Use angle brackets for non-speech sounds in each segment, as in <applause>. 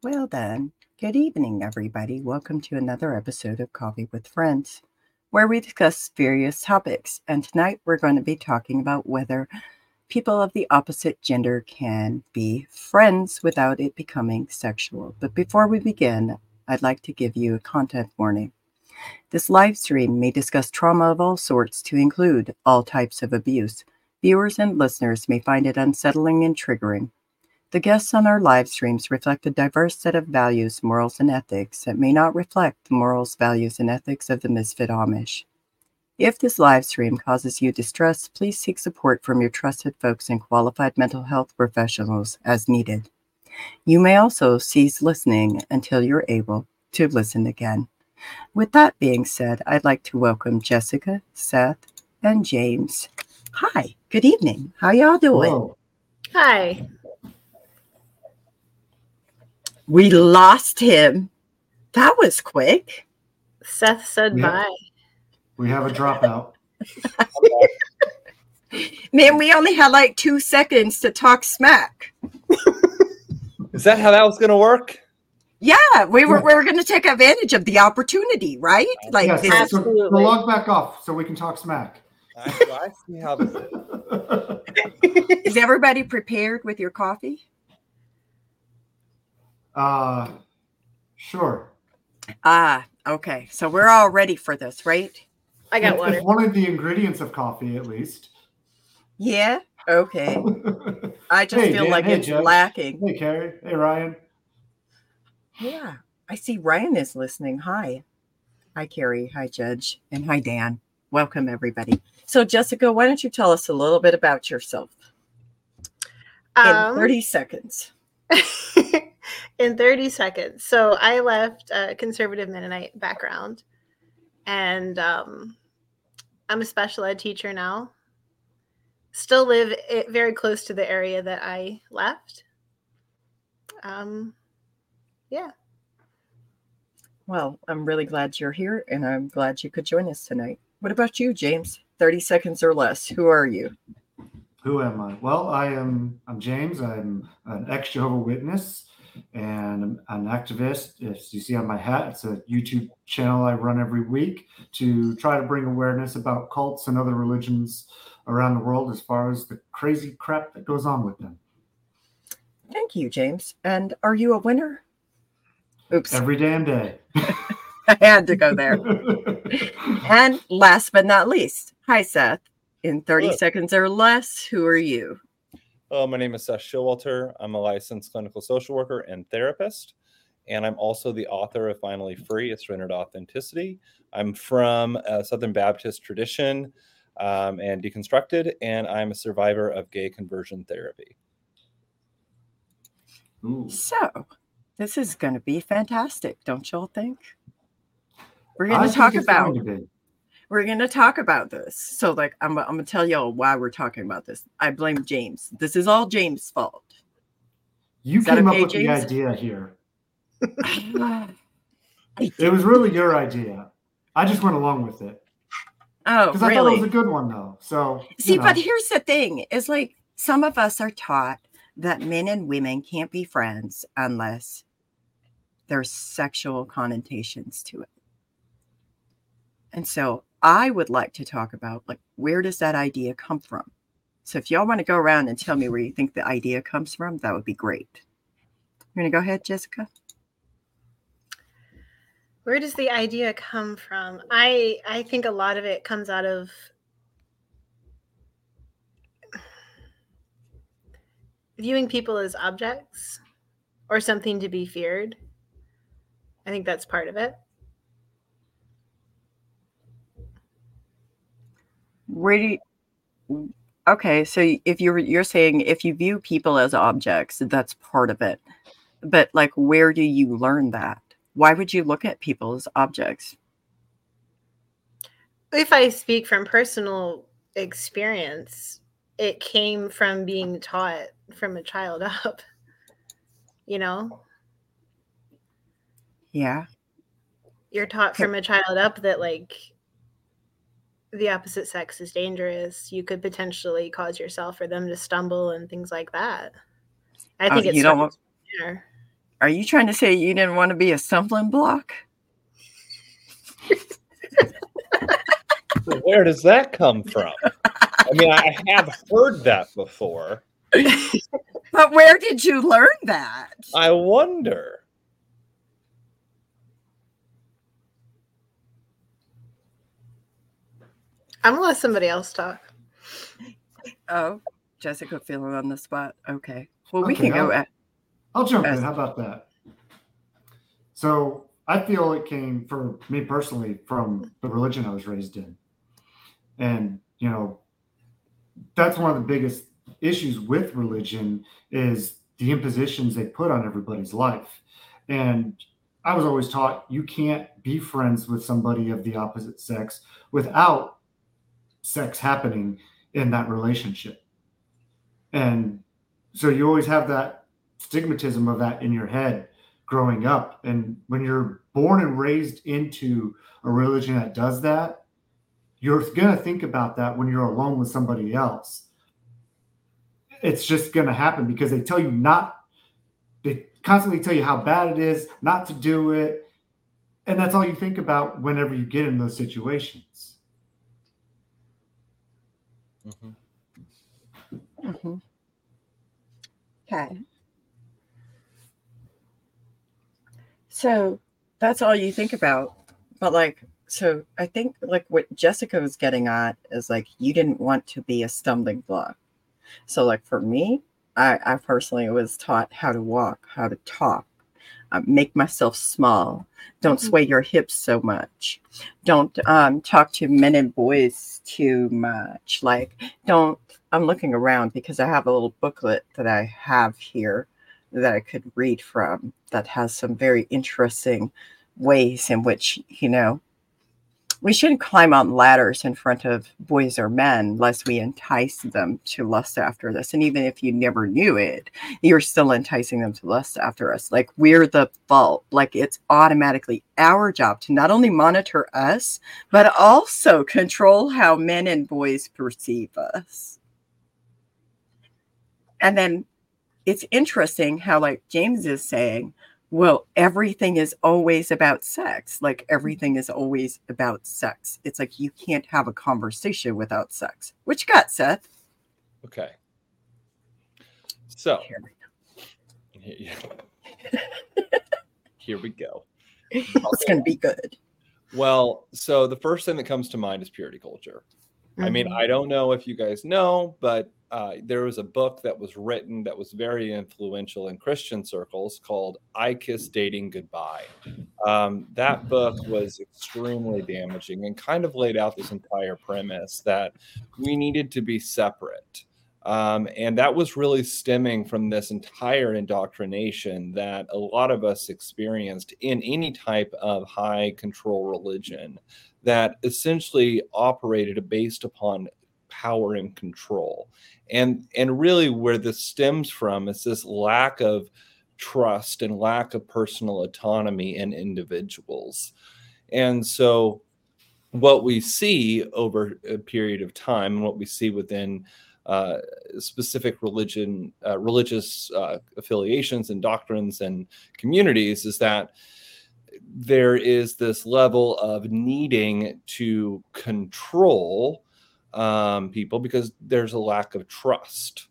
Well, then, good evening, everybody. Welcome to another episode of Coffee with Friends, where we discuss various topics. And tonight we're going to be talking about whether people of the opposite gender can be friends without it becoming sexual. But before we begin, I'd like to give you a content warning. This live stream may discuss trauma of all sorts to include all types of abuse. Viewers and listeners may find it unsettling and triggering. The guests on our live streams reflect a diverse set of values, morals, and ethics that may not reflect the morals, values, and ethics of the Misfit Amish. If this live stream causes you distress, please seek support from your trusted folks and qualified mental health professionals as needed. You may also cease listening until you're able to listen again. With that being said, I'd like to welcome Jessica, Seth, and James. Hi, good evening. How y'all doing? Whoa. Hi. We lost him. That was quick. Seth said Yeah. bye. We have a dropout. <laughs> Man, we only had like two seconds to talk smack. Is that how that was going to work? Yeah, we were we were going to take advantage of the opportunity, right? Like yes, this, so, so Absolutely. log back off so we can talk smack. I, I see how this is. <laughs> is everybody prepared with your coffee? Uh, sure. Ah, okay. So we're all ready for this, right? I got It's- water. It's one of the ingredients of coffee, at least. Yeah. Okay. <laughs> I just Hey, feel Dan. like Hey, it's Judge. lacking. hey, Carrie. Hey, Ryan. Yeah. I see Ryan is listening. Hi. Hi, Carrie. Hi, Judge. And hi, Dan. Welcome, everybody. So, Jessica, why don't you tell us a little bit about yourself in Um, 30 seconds? <laughs> in 30 seconds. So I left a conservative Mennonite background and um, I'm a special ed teacher now. Still live i- very close to the area that I left. Um, yeah. Well, I'm really glad you're here and I'm glad you could join us tonight. What about you, James? 30 seconds or less. Who are you? Who am I? Well, I am. I'm James. I'm an ex Jehovah Witness and I'm an activist. As you see on my hat, it's a YouTube channel I run every week to try to bring awareness about cults and other religions around the world as far as the crazy crap that goes on with them. Thank you, James. And are you a winner? Oops, Every damn day. <laughs> I had to go there. <laughs> And last but not least, hi, Seth. In 30 Hello. seconds or less, who are you? Uh, my name is Seth Showalter. I'm a licensed clinical social worker and therapist. And I'm also the author of Finally Free, A Surrendered Authenticity. I'm from a Southern Baptist tradition um, and deconstructed, and I'm a survivor of gay conversion therapy. Ooh. So, this is going to be fantastic, don't y'all think? We're going to talk about going to be. We're going to talk about this. So, like, I'm, I'm going to tell y'all why we're talking about this. I blame James. This is all James' fault. You Is came okay, up with James? the idea here. <sighs> It was really your idea. I just went along with it oh, because I thought it was a good one, though. So See, know. but here's the thing: is like some of us are taught that men and women can't be friends unless there's sexual connotations to it. And so I would like to talk about like where does that idea come from? So if y'all want to go around and tell me where you think the idea comes from, that would be great. You're gonna go ahead, Jessica. Where does the idea come from? I I think a lot of it comes out of viewing people as objects or something to be feared. I think that's part of it. Where do you, okay, so if you're you're saying if you view people as objects, that's part of it. But like where do you learn that? Why would you look at people as objects? If I speak from personal experience, it came from being taught from a child <laughs> up. You know, Yeah. you're taught from a child up that like the opposite sex is dangerous. You could potentially cause yourself or them to stumble and things like that. I Oh, think it's you don't want- there. Are you trying to say you didn't want to be a stumbling block? Where does that come from? I mean, I have heard that before. <laughs> But where did you learn that? I wonder. I'm gonna let somebody else talk. Oh, Jessica feeling on the spot. Okay. Well, we Okay, can go I'll- at I'll jump As- in. How about that? So I feel it came for me personally from the religion I was raised in. And, you know, that's one of the biggest issues with religion is the impositions they put on everybody's life. And I was always taught you can't be friends with somebody of the opposite sex without sex happening in that relationship. And so you always have that stigmatism of that in your head growing up. And when you're born and raised into a religion that does that, you're going to think about that when you're alone with somebody else. It's just going to happen because they tell you not, they constantly tell you how bad it is, not to do it. And that's all you think about whenever you get in those situations. Mhm. Mhm. Okay. So that's all you think about. But like, so I think like what Jessica was getting at is like you didn't want to be a stumbling block. So like for me, I, I personally was taught how to walk, how to talk, uh, make myself small. Don't Mhm. sway your hips so much. Don't um, talk to men and boys too much. Like don't I'm looking around because I have a little booklet that I have here that I could read from that has some very interesting ways in which, you know, we shouldn't climb on ladders in front of boys or men lest we entice them to lust after this. And even if you never knew it, you're still enticing them to lust after us. Like we're the fault. Like it's automatically our job to not only monitor us, but also control how men and boys perceive us. And then it's interesting how, like James is saying, well, everything is always about sex. Like mm-hmm. everything is always about sex. It's like you can't have a conversation without sex. What you got, Seth? Okay. So Here we <laughs> here we go. go. <laughs> It's gonna be good. Well, so the first thing that comes to mind is purity culture. I mean, Mhm. I don't know if you guys know, but uh, there was a book that was written that was very influential in Christian circles called I Kissed Dating Goodbye. Um, that book was extremely damaging and kind of laid out this entire premise that we needed to be separate. Um, and that was really stemming from this entire indoctrination that a lot of us experienced in any type of high control religion that essentially operated based upon power and control. And and really where this stems from is this lack of trust and lack of personal autonomy in individuals. And so what we see over a period of time and what we see within uh, specific religion, uh, religious uh, affiliations and doctrines and communities is that there is this level of needing to control um, people because there's a lack of trust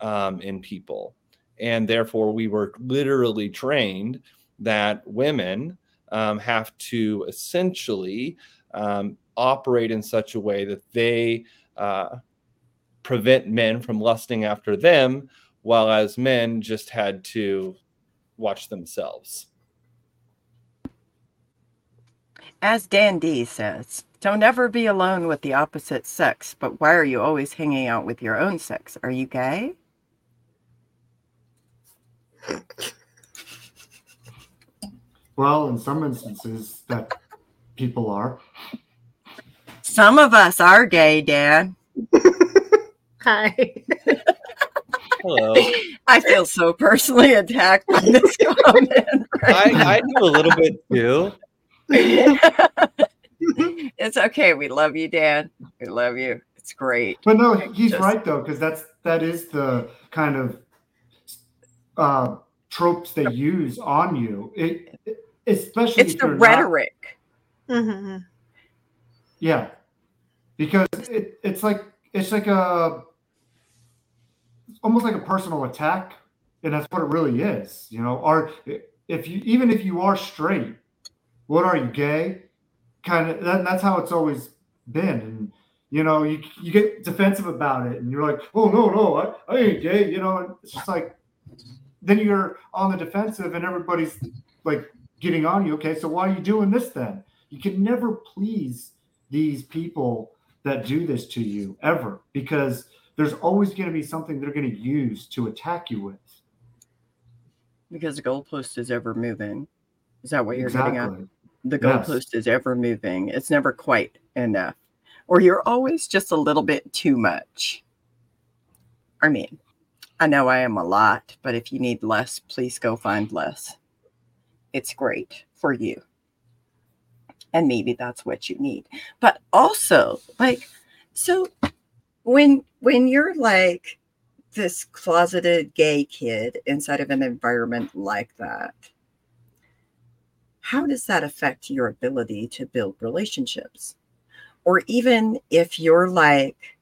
um, in people. And therefore, we were literally trained that women um, have to essentially um, operate in such a way that they uh, prevent men from lusting after them, while as men just had to watch themselves. As Dan D says, don't ever be alone with the opposite sex, but why are you always hanging out with your own sex? Are you gay? Well, in some instances, that people are. Some of us are gay, Dan. <laughs> Hi. Hello. <laughs> I feel so personally attacked by this <laughs> comment. I, I do a little bit too. <laughs> it's okay. We love you, Dan. We love you. It's great. But no, he's Just- right though, because that's that is the kind of uh, tropes they use on you. It, it especially It's the you're not- rhetoric. hmm yeah, because it, it's like it's like a almost like a personal attack, and that's what it really is. You know, or if you even if you are straight, what are you gay? Kind of that, that's how it's always been, and you know you you get defensive about it, and you're like, oh no no I, I ain't gay, you know, and it's just like then you're on the defensive, and everybody's like getting on you. Okay, so why are you doing this then? You can never please these people that do this to you ever because there's always going to be something they're going to use to attack you with. Because the goalpost is ever moving. Is that what you're getting at? Exactly. The Yes. goalpost is ever moving. It's never quite enough. Or you're always just a little bit too much. I mean, I know I am a lot, but if you need less, please go find less. It's great for you. And maybe that's what you need. But also, like, so when when you're like this closeted gay kid inside of an environment like that, how does that affect your ability to build relationships? Or even if you're like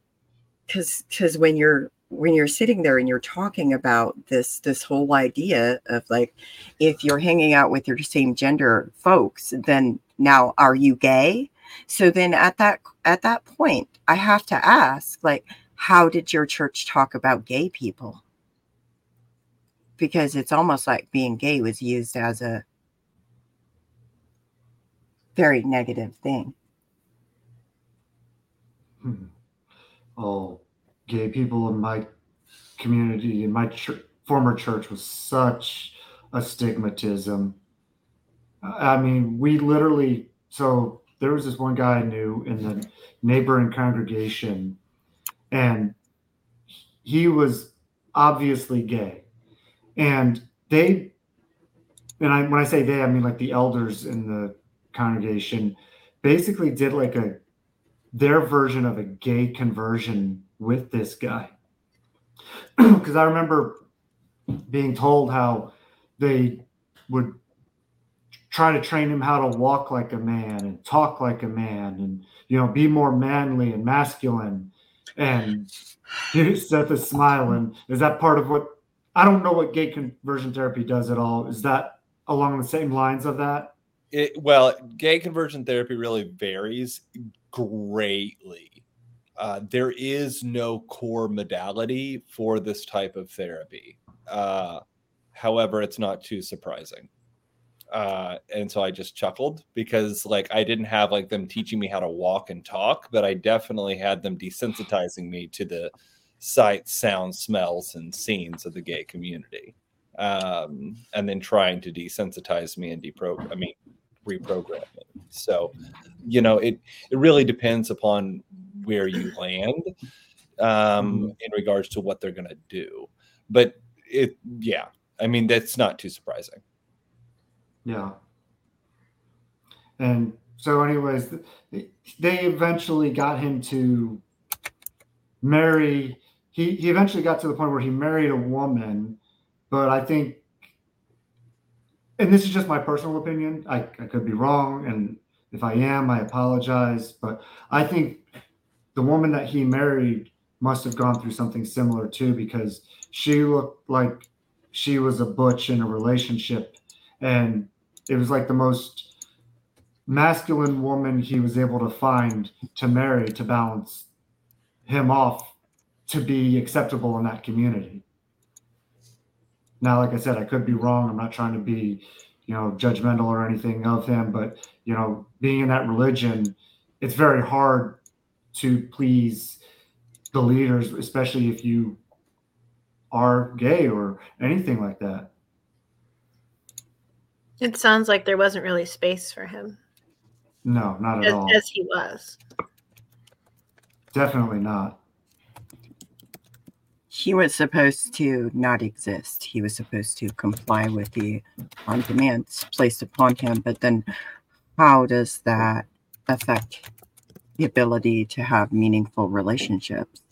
because because when you're when you're sitting there and you're talking about this this whole idea of like if you're hanging out with your same gender folks then now are you gay so then at that at that point i have to ask like how did your church talk about gay people because it's almost like being gay was used as a very negative thing. Hmm. Oh, gay people in my community, in my former church, was such a stigmatism. I mean, we literally, so there was this one guy I knew in the neighboring congregation, and he was obviously gay. And they, and I, when I say they, I mean like the elders in the congregation basically did like a their version of a gay conversion with this guy. <clears throat> Because I remember being told how they would try to train him how to walk like a man and talk like a man and you know be more manly and masculine and Seth is smiling. Is that part of what I don't know what gay conversion therapy does at all? Is that along the same lines of that? It, well, gay conversion therapy really varies greatly. Uh, there is no core modality for this type of therapy. Uh, however, it's not too surprising. Uh, and so I just chuckled because, like, I didn't have like them teaching me how to walk and talk, but I definitely had them desensitizing me to the sights, sounds, smells, and scenes of the gay community, um, and then trying to desensitize me and deprogram. I mean, reprogram it. So, you know, it it really depends upon where you land um, in regards to what they're going to do. But it, yeah, I mean, that's not too surprising. Yeah. And so, anyways, they eventually got him to marry. He, he eventually got to the point where he married a woman, but I think, and this is just my personal opinion, I, I could be wrong. And if I am, I apologize. But I think the woman that he married must have gone through something similar too, because she looked like she was a butch in a relationship and it was like the most masculine woman he was able to find to marry to balance him off to be acceptable in that community. Now, like I said, I could be wrong. I'm not trying to be, you know, judgmental or anything of him, but you know, being in that religion, it's very hard to please the leaders, especially if you are gay or anything like that. It sounds like there wasn't really space for him No, not at as, all. as he was. Definitely not. He was supposed to not exist. He was supposed to comply with the on demands placed upon him. But then, how does that affect the ability to have meaningful relationships?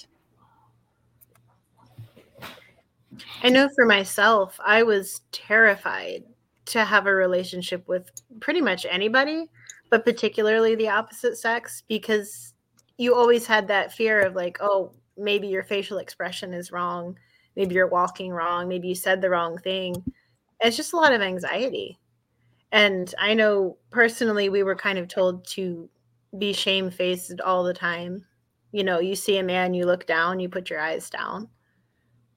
I know for myself, I was terrified to have a relationship with pretty much anybody, but particularly the opposite sex, because you always had that fear of like, oh, maybe your facial expression is wrong. Maybe you're walking wrong. Maybe you said the wrong thing. It's just a lot of anxiety. And I know personally, we were kind of told to be shamefaced all the time. You know, you see a man, you look down, you put your eyes down.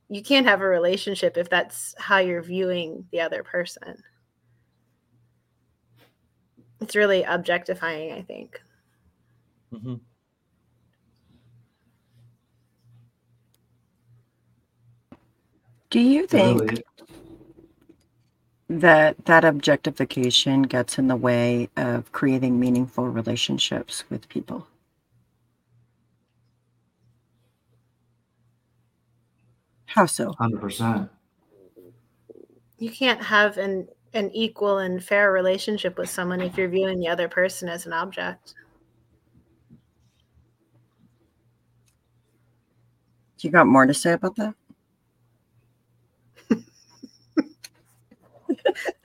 You can't have a relationship if that's how you're viewing the other person. It's really objectifying, I think. Mm-hmm. Do you think Really, that that objectification gets in the way of creating meaningful relationships with people? How so? 100%. You can't have an an equal and fair relationship with someone if you're viewing the other person as an object. You got more to say about that? <laughs>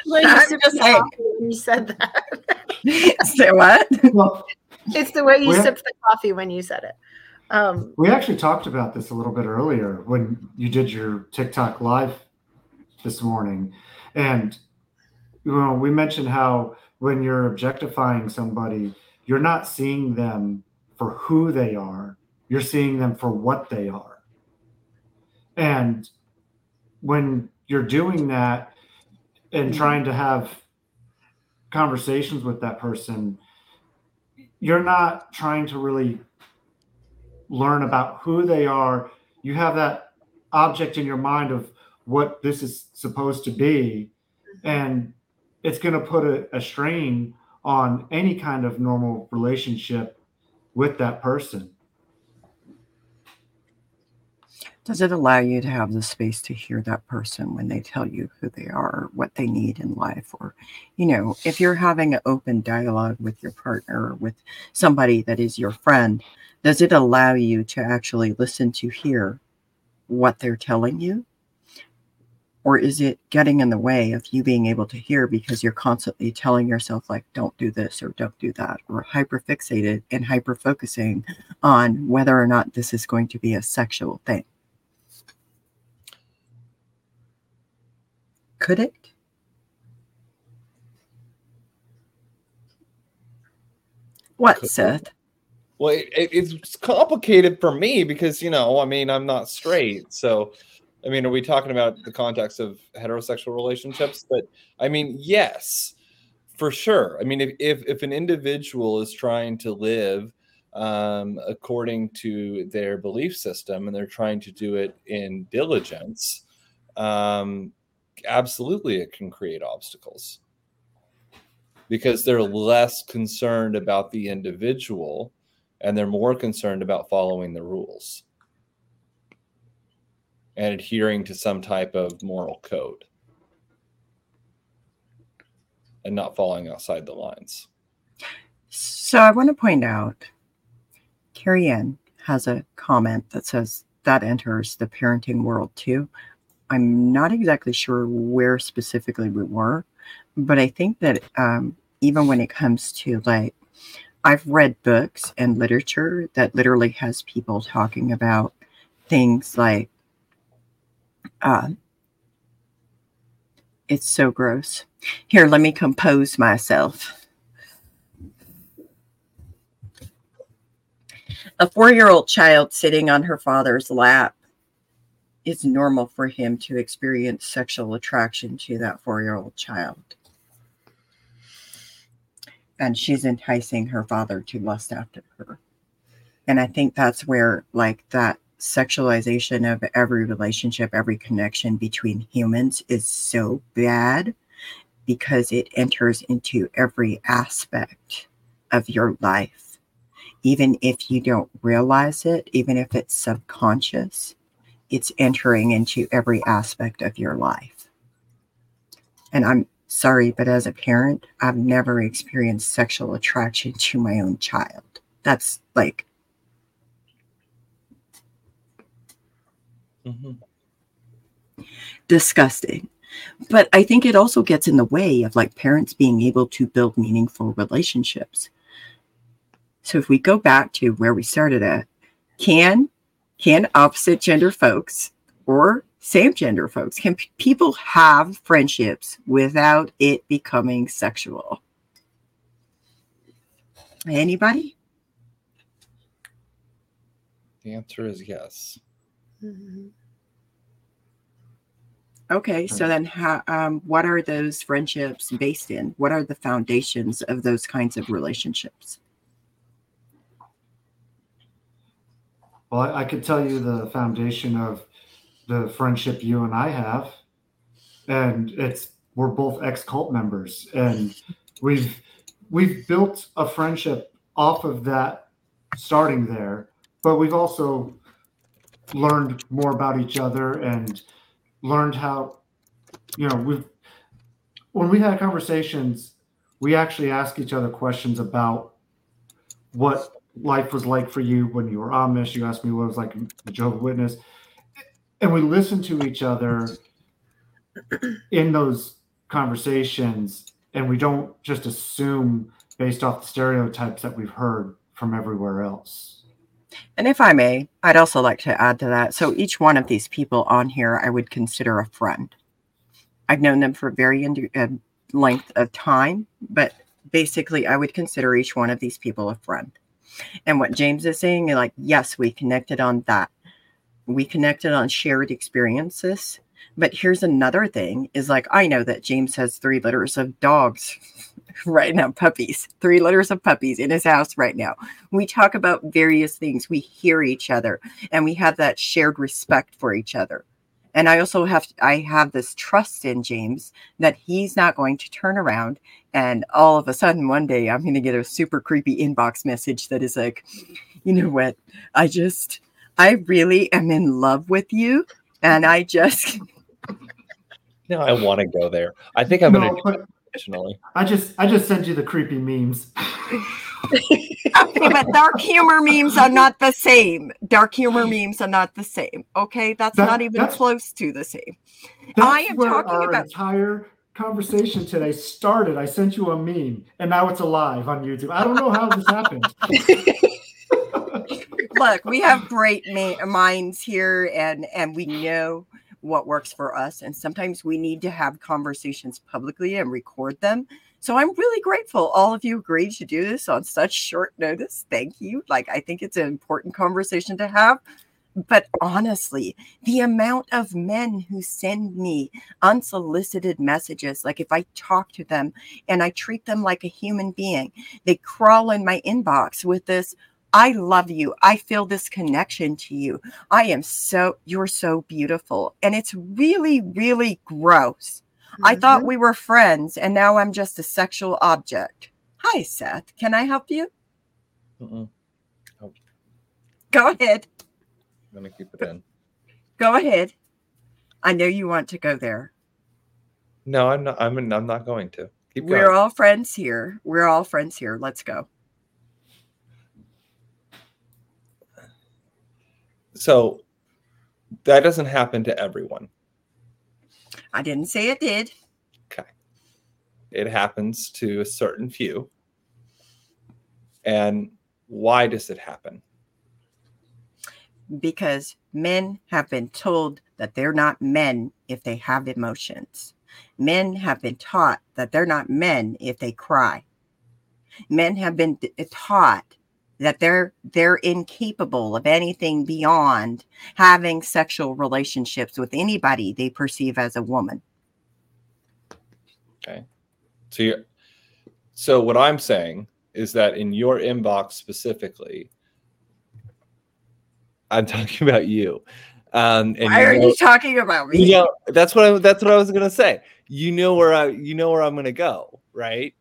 Like you I'm just the saying. when you said that. <laughs> Say what? Well, it's the way you Well- sipped the coffee when you said it. Um, we actually talked about this a little bit earlier when you did your TikTok live this morning. And you know, we mentioned how when you're objectifying somebody, you're not seeing them for who they are, you're seeing them for what they are. And when you're doing that and trying to have conversations with that person, you're not trying to really learn about who they are. You have that object in your mind of what this is supposed to be, and it's going to put a, a strain on any kind of normal relationship with that person. Does it allow you to have the space to hear that person when they tell you who they are, what they need in life? Or, you know, if you're having an open dialogue with your partner or with somebody that is your friend, does it allow you to actually listen to hear what they're telling you? Or is it getting in the way of you being able to hear because you're constantly telling yourself, like, don't do this or don't do that, or hyper fixated and hyper focusing on whether or not this is going to be a sexual thing? Could it? What, Could- Seth? Well, it, it, it's complicated for me because you know, I mean, I'm not straight, so I mean, are we talking about the context of heterosexual relationships? But I mean, yes, for sure. I mean, if if, if an individual is trying to live um, according to their belief system and they're trying to do it in diligence, um, absolutely, it can create obstacles because they're less concerned about the individual and they're more concerned about following the rules and adhering to some type of moral code and not falling outside the lines. So I want to point out Carrie Ann has a comment that says that enters the parenting world too. I'm not exactly sure where specifically we were, but I think that um, even when it comes to like, I've read books and literature that literally has people talking about things like, uh, it's so gross. Here, let me compose myself. A four year old child sitting on her father's lap it's normal for him to experience sexual attraction to that four year old child. And she's enticing her father to lust after her. And I think that's where, like, that sexualization of every relationship, every connection between humans is so bad because it enters into every aspect of your life. Even if you don't realize it, even if it's subconscious, it's entering into every aspect of your life. And I'm sorry, but as a parent, I've never experienced sexual attraction to my own child. That's like, Mm-hmm. disgusting. But I think it also gets in the way of like parents being able to build meaningful relationships. So if we go back to where we started at, can can opposite gender folks or same gender folks can p- people have friendships without it becoming sexual? Anybody? The answer is yes. Mhm. Okay, so then how, um, what are those friendships based in? What are the foundations of those kinds of relationships? Well, I, I could tell you the foundation of the friendship you and I have, and it's we're both ex cult members, and we've we've built a friendship off of that, starting there. But we've also learned more about each other and learned how, you know, we've when we had conversations, we actually ask each other questions about what life was like for you when you were Amish. You asked me what it was like a Jehovah Witness, and we listen to each other in those conversations, and we don't just assume based off the stereotypes that we've heard from everywhere else. And if I may, I'd also like to add to that. So each one of these people on here, I would consider a friend. I've known them for a very uh, length of time, but basically, I would consider each one of these people a friend. And what James is saying, like, yes, we connected on that. We connected on shared experiences. But here's another thing is like, I know that James has three litters of dogs <laughs> <laughs> right now, puppies, three litters of puppies in his house right now. We talk about various things. We hear each other and we have that shared respect for each other. And I also have I have this trust in James that he's not going to turn around and all of a sudden one day I'm going to get a super creepy inbox message that is like, you know what? I just I really am in love with you and I just <laughs> No, I want to go there. I think I'm gonna. do but it. I just I just sent you the creepy memes. okay, <laughs> but dark humor memes are not the same. Dark humor memes are not the same. Okay, that's That- not even that's- close to the same. That's I am where talking our about- entire conversation today started. I sent you a meme, and now it's alive on YouTube. I don't know how this happened. <laughs> <laughs> Look, we have great ma- minds here, and and we know what works for us. And sometimes we need to have conversations publicly and record them. So I'm really grateful all of you agreed to do this on such short notice. Thank you. Like I think it's an important conversation to have. But honestly, the amount of men who send me unsolicited messages, like if I talk to them and I treat them like a human being, they crawl in my inbox with this I love you. I feel this connection to you. I am so, you're so beautiful. And it's really, really gross. I thought Mhm. we were friends and now I'm just a sexual object. Hi, Seth. Can I help you? Mm-mm. Go ahead. I'm going to keep it in. Go ahead. I know you want to go there. No, I'm not. I'm. I'm not going to. Keep going. We're all friends here. We're all friends here. Let's go. So that doesn't happen to everyone. I didn't say it did. Okay. It happens to a certain few. And why does it happen? because men have been told that they're not men if they have emotions. Men have been taught that they're not men if they cry. Men have been taught that they're they're incapable of anything beyond having sexual relationships with anybody they perceive as a woman. Okay so you so what I'm saying is that in your inbox specifically, I'm <laughs> talking about you. Um and Why you are know, you talking about me? you know that's what I that's what I was gonna say. You know where I you know where I'm gonna go, right?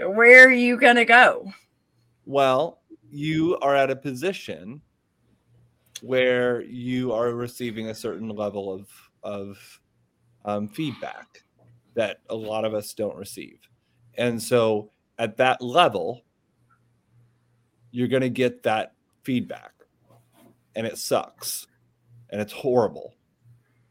Where are you gonna go? Well, you are at a position where you are receiving a certain level of of um, feedback that a lot of us don't receive, and so at that level, you're going to get that feedback, and it sucks, and it's horrible,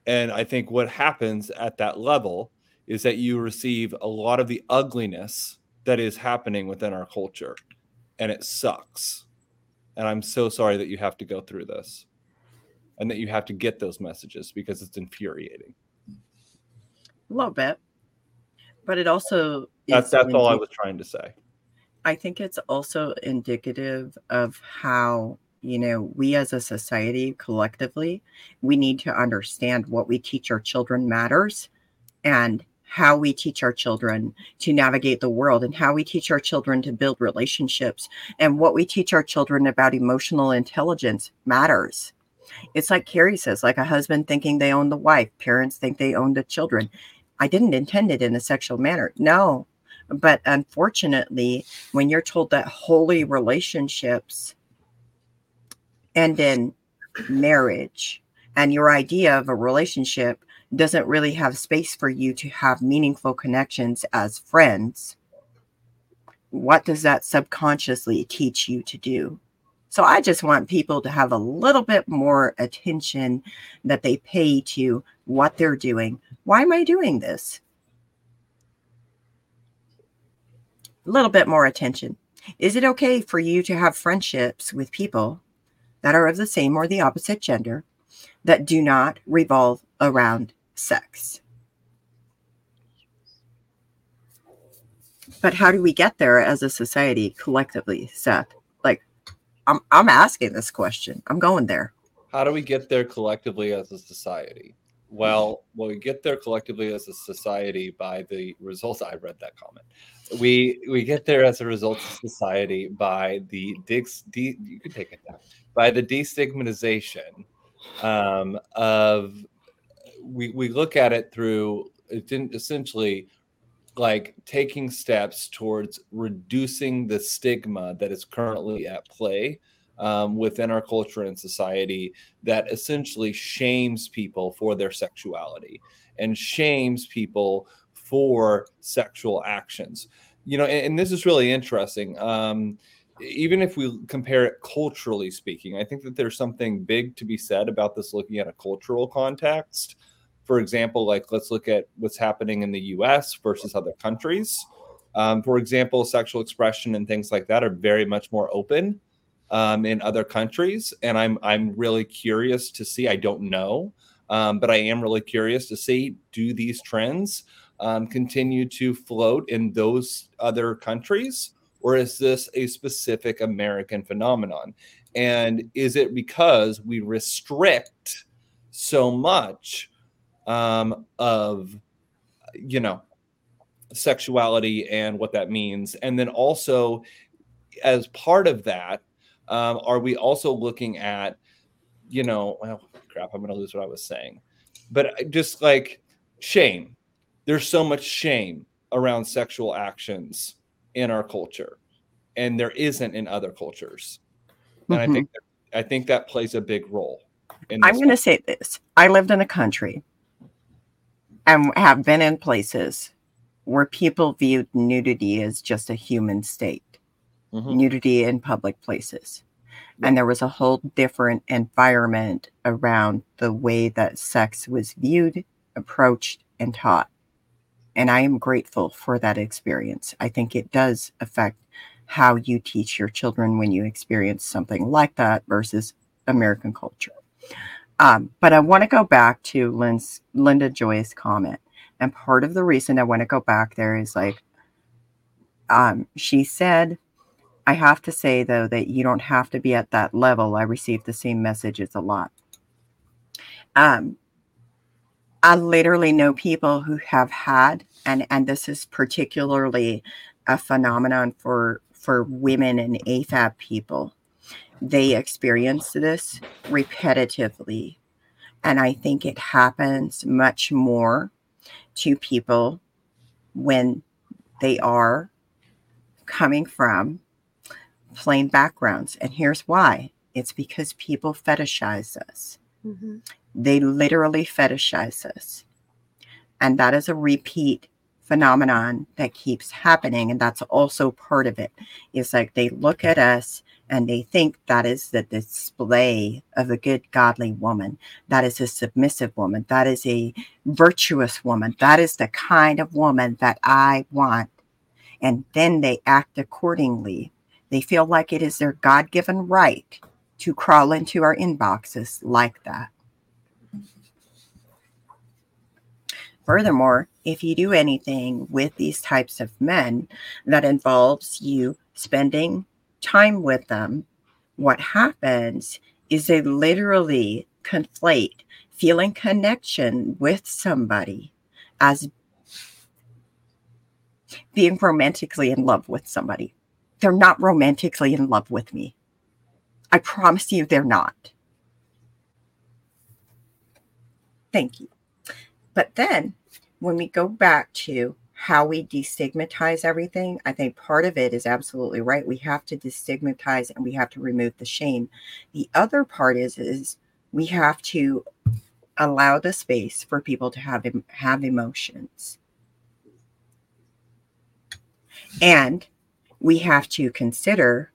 And I think what happens at that level is that you receive a lot of the ugliness that is happening within our culture, and it sucks. And I'm so sorry that you have to go through this and that you have to get those messages because it's infuriating. A little bit. But it also that's that's all I was trying to say. I think it's also indicative of how, you know, we as a society collectively, we need to understand what we teach our children matters and how we teach our children to navigate the world and how we teach our children to build relationships and what we teach our children about emotional intelligence matters. It's like Carrie says, like a husband thinking they own the wife, parents think they own the children. I didn't intend it in a sexual manner. No. But unfortunately, when you're told that holy relationships end in marriage and your idea of a relationship doesn't really have space for you to have meaningful connections as friends, what does that subconsciously teach you to do? So I just want people to have a little bit more attention that they pay to what they're doing. Why am I doing this? A little bit more attention. Is it okay for you to have friendships with people that are of the same or the opposite gender that do not revolve around sex? But how do we get there as a society collectively, Seth? Like, I'm I'm asking this question. I'm going there. How do we get there collectively as a society? Well, well, we get there collectively as a society by the results. I read that comment. We we get there as a result of society by the dix. De, you can take it down by the destigmatization um, of. We we look at it through essentially like taking steps towards reducing the stigma that is currently at play um, within our culture and society that essentially shames people for their sexuality and shames people for sexual actions. You know, and, and this is really interesting. Um, even if we compare it culturally speaking, I think that there's something big to be said about this looking at a cultural context for example, like let's look at what's happening in the US versus other countries. Um, for example, sexual expression and things like that are very much more open um, in other countries. And I'm, I'm really curious to see, I don't know, um, but I am really curious to see do these trends um, continue to float in those other countries? Or is this a specific American phenomenon? And is it because we restrict so much um, of you know sexuality and what that means. And then also as part of that um, are we also looking at you know well crap i'm going to lose what i was saying. But just like shame. There's so much shame around sexual actions in our culture and there isn't in other cultures. And mm-hmm. i think that, i think that plays a big role i'm going to say this. I lived in a country and have been in places where people viewed nudity as just a human state, mm-hmm. nudity in public places. And there was a whole different environment around the way that sex was viewed, approached, and taught. And I am grateful for that experience. I think it does affect how you teach your children when you experience something like that versus American culture. Um, but I want to go back to Lynn's, Linda Joy's comment. And part of the reason I want to go back there is like, um, she said, I have to say, though, that you don't have to be at that level. I received the same messages a lot. Um, I literally know people who have had, and, and this is particularly a phenomenon for, for women and AFAB people they experience this repetitively. And I think it happens much more to people when they are coming from plain backgrounds. And here's why it's because people fetishize us. Mm-hmm. They literally fetishize us. And that is a repeat phenomenon that keeps happening. And that's also part of. It's like they look at us and they think that is the display of a good godly woman. That is a submissive woman. That is a virtuous woman. That is the kind of woman that i want. And then they act accordingly. They feel like it is their god-given right to crawl into our inboxes like that. Furthermore, if you do anything with these types of men that involves you spending time with them, what happens is they literally conflate feeling connection with somebody as being romantically in love with somebody. They're not romantically in love with me. I promise you, they're not. Thank you. But then when we go back to how we destigmatize everything, I think part of it is absolutely right. We have to destigmatize and we have to remove the shame. The other part is is we have to allow the space for people to have have emotions. And we have to consider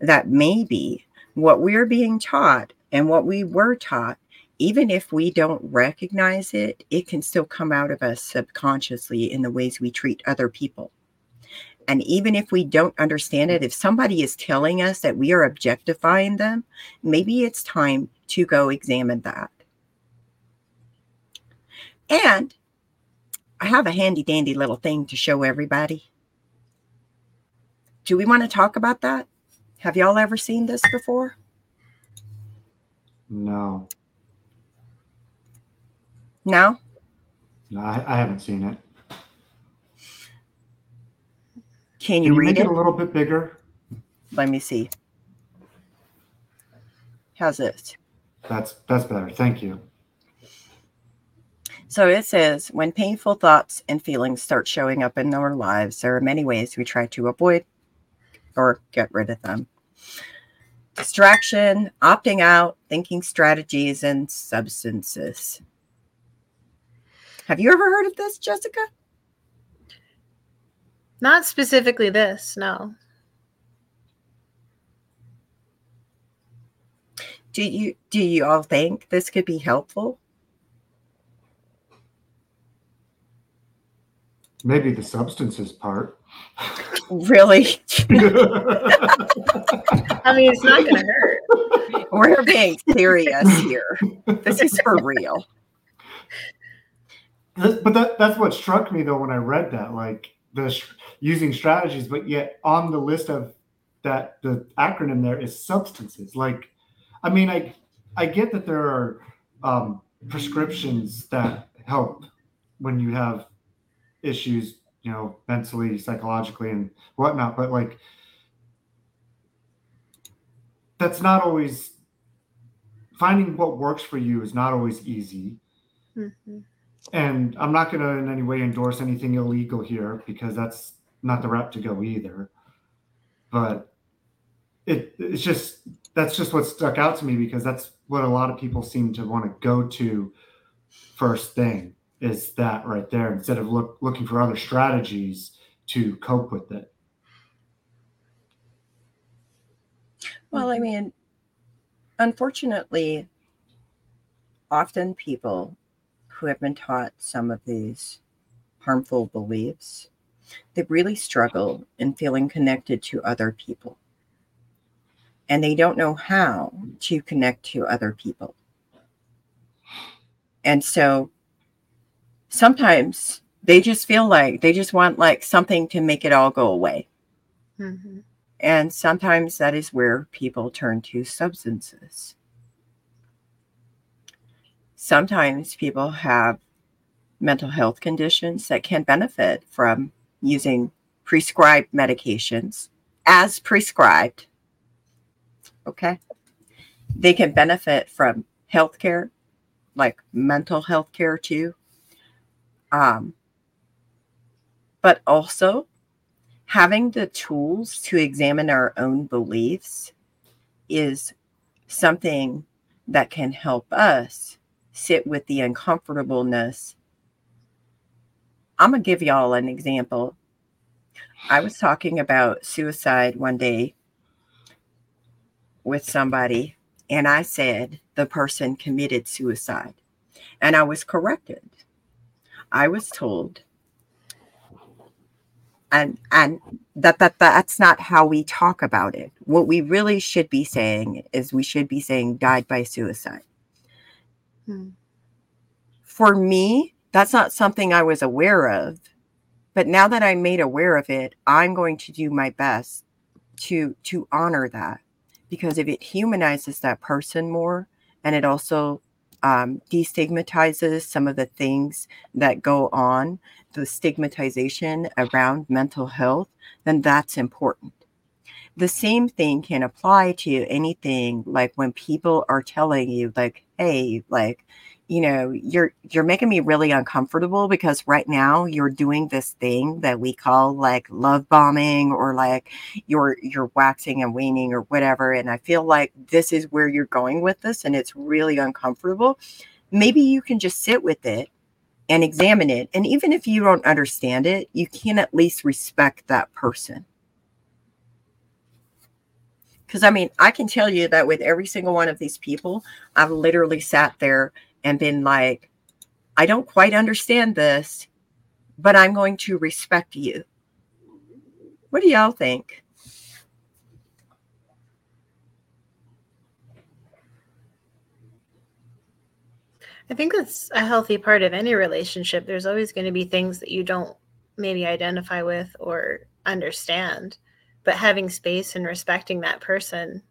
that maybe what we're being taught and what we were taught even if we don't recognize it, it can still come out of us subconsciously in the ways we treat other people. And even if we don't understand it, if somebody is telling us that we are objectifying them, maybe it's time to go examine that. And I have a handy dandy little thing to show everybody. Do we want to talk about that? Have y'all ever seen this before? No. No? No, I, I haven't seen it. Can you, Can you read make it? it a little bit bigger? Let me see. How's this? That's that's better. Thank you. So it says when painful thoughts and feelings start showing up in our lives, there are many ways we try to avoid or get rid of them. Distraction, opting out, thinking strategies, and substances. Have you ever heard of this, Jessica? Not specifically this, no. Do you do you all think this could be helpful? Maybe the substances part. <laughs> Really? <laughs> I mean, it's not going to hurt. We're being serious here. This is for real. But that, that's what struck me though when I read that, like the using strategies, but yet on the list of that the acronym there is substances. Like, I mean, I I get that there are um, prescriptions that help when you have issues, you know, mentally, psychologically, and whatnot, but like that's not always finding what works for you is not always easy. Mm-hmm. And I'm not going to in any way endorse anything illegal here because that's not the route to go either. But it it's just that's just what stuck out to me because that's what a lot of people seem to want to go to first thing is that right there instead of look, looking for other strategies to cope with it. Well, I mean, unfortunately, often people who have been taught some of these harmful beliefs, they really struggle in feeling connected to other people. And they don't know how to connect to other people. And so sometimes they just feel like they just want like something to make it all go away. Mm-hmm. And sometimes that is where people turn to substances. Sometimes people have mental health conditions that can benefit from using prescribed medications as prescribed. Okay. They can benefit from healthcare, like mental health care too. Um, but also having the tools to examine our own beliefs is something that can help us sit with the uncomfortableness. I'm going to give y'all an example. I was talking about suicide one day with somebody and I said the person committed suicide. And I was corrected. I was told and and that that that's not how we talk about it. What we really should be saying is we should be saying died by suicide. Hmm. For me, that's not something I was aware of. But now that I'm made aware of it, I'm going to do my best to to honor that because if it humanizes that person more and it also um, destigmatizes some of the things that go on, the stigmatization around mental health, then that's important. The same thing can apply to anything like when people are telling you, like, hey, like, you know you're you're making me really uncomfortable because right now you're doing this thing that we call like love bombing or like you're you're waxing and waning or whatever and i feel like this is where you're going with this and it's really uncomfortable. Maybe you can just sit with it and examine it and even if you don't understand it you can at least respect that person because I mean, I can tell you that with every single one of these people, I've literally sat there and been like, I don't quite understand this, but I'm going to respect you. What do y'all think? I think that's a healthy part of any relationship. There's always going to be things that you don't maybe identify with or understand, but having space and respecting that person,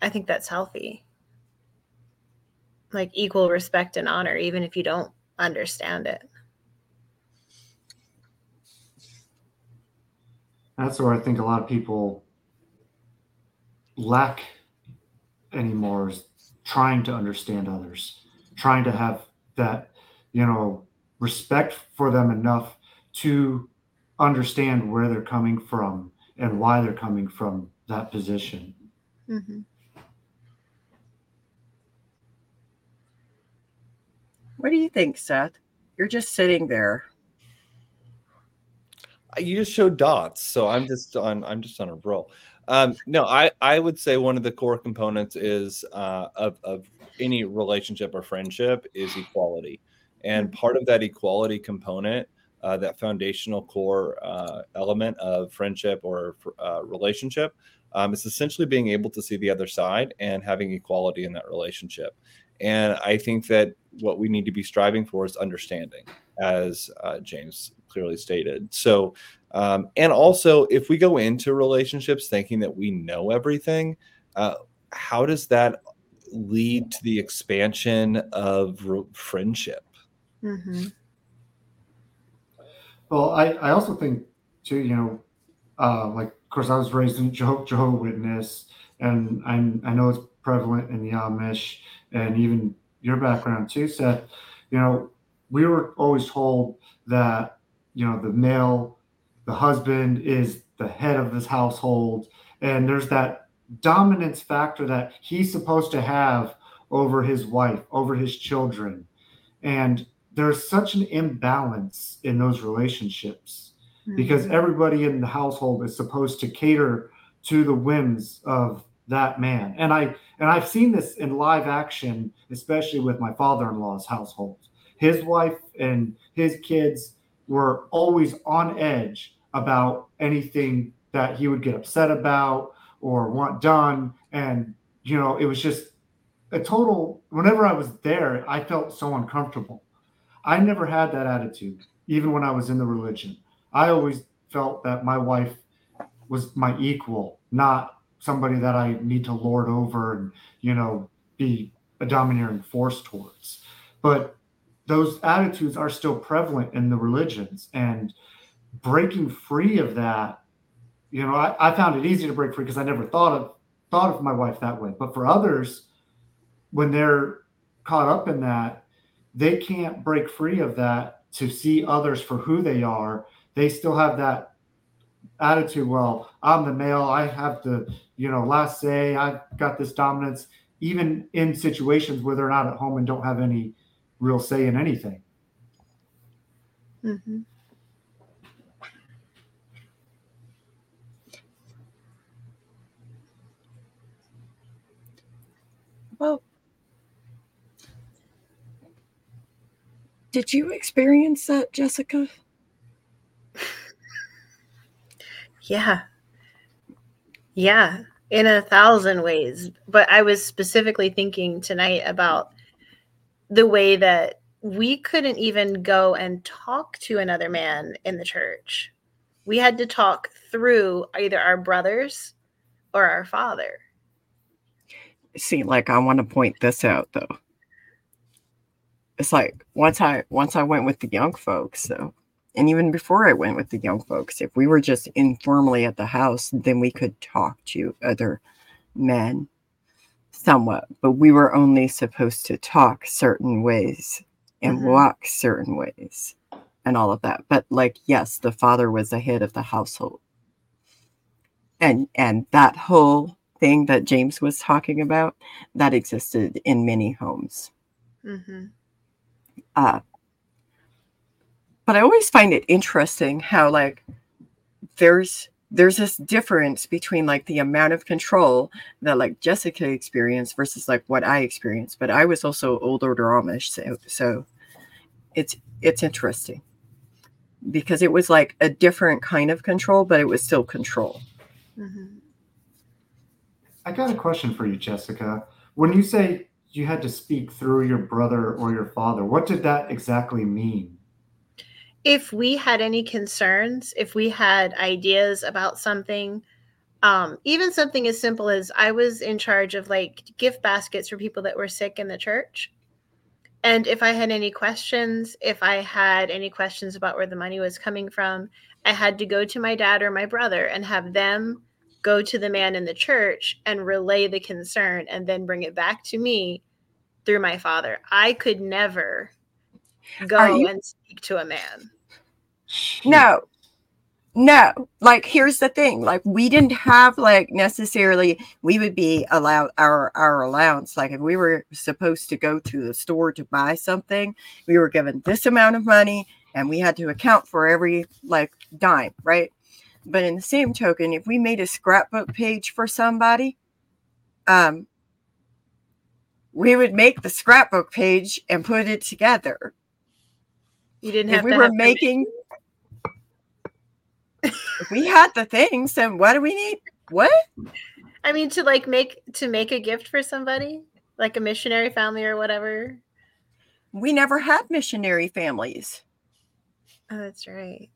I think that's healthy like equal respect and honor, even if you don't understand it. That's where I think a lot of people lack anymore is trying to understand others, trying to have that, you know, respect for them enough to understand where they're coming from and why they're coming from that position. Mm-hmm. What do you think, Seth? You're just sitting there. You just showed dots, so I'm just on. I'm just on a roll. Um, no, I I would say one of the core components is uh, of of any relationship or friendship is equality, and mm-hmm. part of that equality component, uh, that foundational core uh, element of friendship or uh, relationship, um, is essentially being able to see the other side and having equality in that relationship. And I think that what we need to be striving for is understanding, as uh, James clearly stated. So, um, and also, if we go into relationships thinking that we know everything, uh, how does that lead to the expansion of re- friendship? Mm-hmm. Well, I, I also think, too, you know, uh, like, of course, I was raised in Jehovah Witness, and I, I know it's prevalent in the Amish and even your background too, Seth, you know, we were always told that, you know, the male, the husband is the head of this household. And there's that dominance factor that he's supposed to have over his wife, over his children. And there's such an imbalance in those relationships mm-hmm. because everybody in the household is supposed to cater to the whims of that man. And I and I've seen this in live action, especially with my father-in-law's household. His wife and his kids were always on edge about anything that he would get upset about or want done. And you know, it was just a total whenever I was there, I felt so uncomfortable. I never had that attitude, even when I was in the religion. I always felt that my wife was my equal, not somebody that I need to lord over and, you know, be a domineering force towards. But those attitudes are still prevalent in the religions and breaking free of that, you know, I, I found it easy to break free because I never thought of thought of my wife that way. But for others, when they're caught up in that, they can't break free of that to see others for who they are. They still have that attitude. Well, I'm the male. I have the you know last say. I've got this dominance, even in situations where they're not at home and don't have any real say in anything. Mm-hmm. Did you experience that, Jessica? Yeah. Yeah, in a thousand ways. But I was specifically thinking tonight about the way that we couldn't even go and talk to another man in the church. We had to talk through either our brothers or our father. See, like I want to point this out though. It's like once I once I went with the young folks, so and even before I went with the young folks, if we were just informally at the house, then we could talk to other men somewhat, but we were only supposed to talk certain ways and Mhm. walk certain ways and all of that. But like, yes, the father was the head of the household. And and that whole thing that James was talking about, that existed in many homes. hmm Uh, but I always find it interesting how like there's there's this difference between like the amount of control that like Jessica experienced versus like what I experienced. But I was also old order Amish, so so it's it's interesting because it was like a different kind of control, but it was still control. hmm I got a question for you, Jessica. When you say you had to speak through your brother or your father, what did that exactly mean? if we had any concerns, if we had ideas about something, um, even something as simple as I was in charge of like gift baskets for people that were sick in the church. And if I had any questions, if I had any questions about where the money was coming from, I had to go to my dad or my brother and have them go to the man in the church and relay the concern and then bring it back to me through my father. I could never go you- and speak to a man. No, no. Like, here's the thing: like, we didn't have like necessarily. We would be allowed our our allowance. Like, if we were supposed to go to the store to buy something, we were given this amount of money, and we had to account for every like dime, right? But in the same token, if we made a scrapbook page for somebody, um, we would make the scrapbook page and put it together. You didn't if have we to were making if we had the things then what do we need what I mean to like make to make a gift for somebody, like a missionary family or whatever. we never had missionary families Oh, that's right.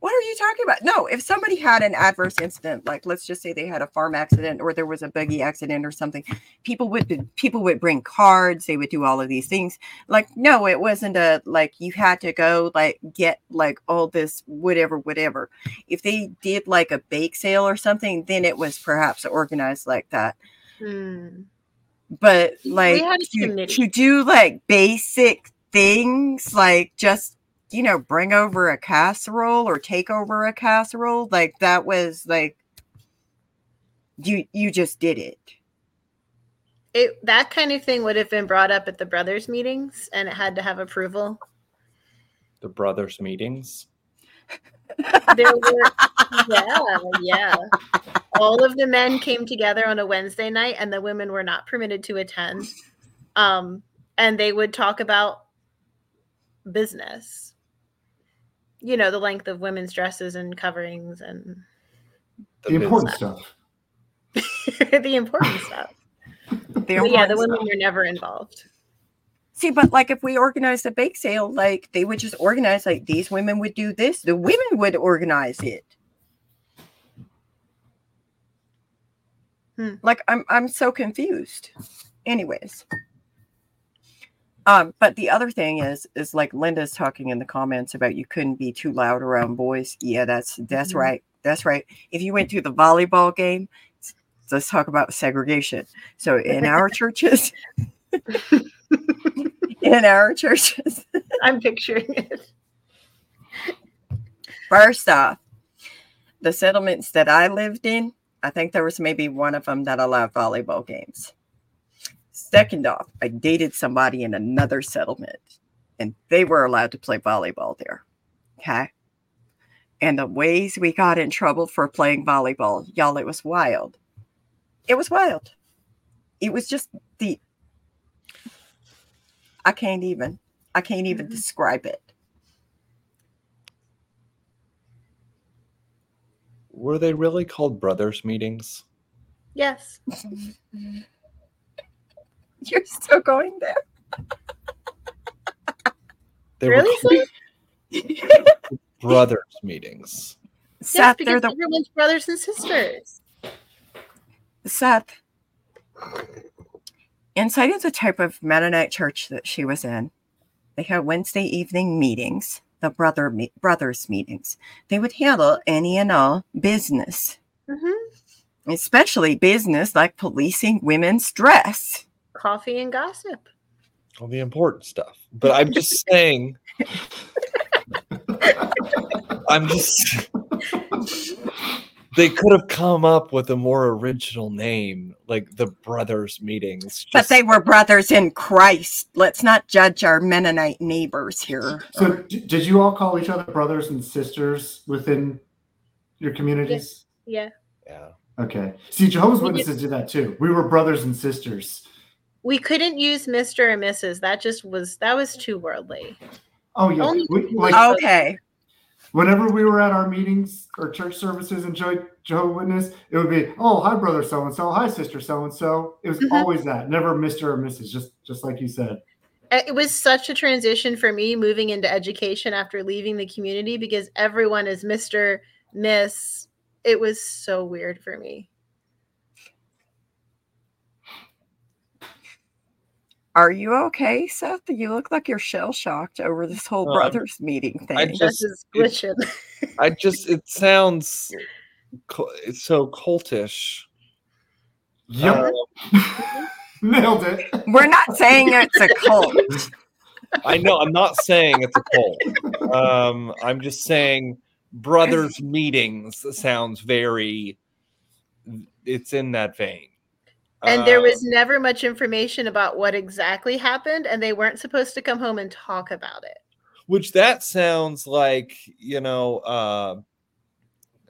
What are you talking about? No if somebody had an adverse incident like let's just say they had a farm accident or there was a buggy accident or something people would people would bring cards they would do all of these things. Like no it wasn't a like you had to go like get like all this whatever whatever. If they did like a bake sale or something then it was perhaps organized like that. Hmm. but like to, to do like basic things like just you know bring over a casserole or take over a casserole like that was like you you just did it It that kind of thing would have been brought up at the brothers meetings, and it had to have approval. The brothers' meetings. There were, yeah, yeah. All of the men came together on a Wednesday night, and the women were not permitted to attend. Um, and they would talk about business. You know, the length of women's dresses and coverings and The important business. stuff. <laughs> the important stuff. <laughs> The But yeah, the women stuff. were never involved. see but like if we organized a bake sale like they would just organize like these women would do this the women would organize it Hmm. like i'm i'm so confused anyways um but the other thing is is like linda's talking in the comments about you couldn't be too loud around boys yeah that's that's Mhm. right that's right if you went to the volleyball game let's talk about segregation so in our <laughs> churches <laughs> in our churches <laughs> I'm picturing it. first off the settlements that i lived in i think there was maybe one of them that allowed volleyball games second off i dated somebody in another settlement and they were allowed to play volleyball there okay and the ways we got in trouble for playing volleyball y'all it was wild it was wild it was just the i can't even I can't even Mhm. describe it. Were they really called brothers meetings? Yes. <laughs> <laughs> You're still going there. They Really, were <laughs> brothers meetings. Yes, Seth, they're because the everyone's brothers and sisters. Seth. Inside of the type of Mennonite church that she was in, they had Wednesday evening meetings, the brother me- brothers meetings. They would handle any and all business, hmm especially business like policing women's dress. Coffee and gossip. All the important stuff. But I'm just <laughs> saying, I'm just. They could have come up with a more original name, like the brothers meetings. But Just- they were brothers in Christ. Let's not judge our Mennonite neighbors here. So, d- did you all call each other brothers and sisters within your communities? Yeah. yeah. Okay. See, Jehovah's Witnesses did that too. We were brothers and sisters. We couldn't use Mr. and Mrs. That just was that was too worldly. Oh yeah. Only We, like like- Okay. whenever we were at our meetings or church services and Jo- Jehovah's Witness, it would be, oh, hi, brother so and so, hi, sister so and so. It was Mhm. always that, never Mr. or Mrs. Just just like you said. Uh, It was such a transition for me moving into education after leaving the community because everyone is Mr. Miss. It was so weird for me. Are you okay, Seth? You look like you're shell shocked over this whole Um, brothers meeting thing. I This just- is it- glitching. I just it sounds it's so cultish. Yep. Uh, <laughs> Nailed it. We're not saying it's a cult. I know I'm not saying it's a cult. Um, I'm just saying brothers meetings sounds very. It's in that vein. And there Uh, was never much information about what exactly happened, and they weren't supposed to come home and talk about it. which that sounds like you know uh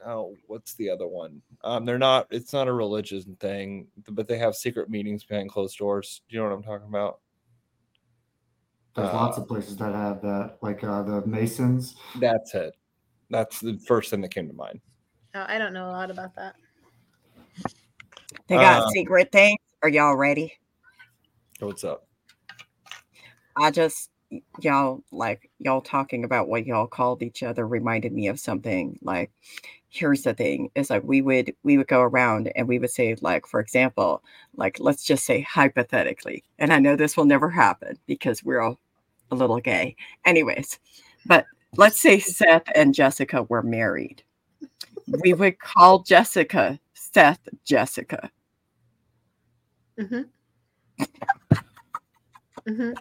oh what's the other one um they're not it's not a religion thing but they have secret meetings behind closed doors do you know what i'm talking about There's Uh, lots of places that have that, like uh, the Masons. that's it that's the first thing that came to mind Oh, I don't know a lot about that. They got Uh, secret things. Are y'all ready? what's up I just y'all like y'all talking about what y'all called each other reminded me of something like here's the thing is like we would we would go around and we would say like for example like let's just say hypothetically and i know this will never happen because we're all a little gay anyways but let's say seth and jessica were married we would call jessica seth jessica hmm hmm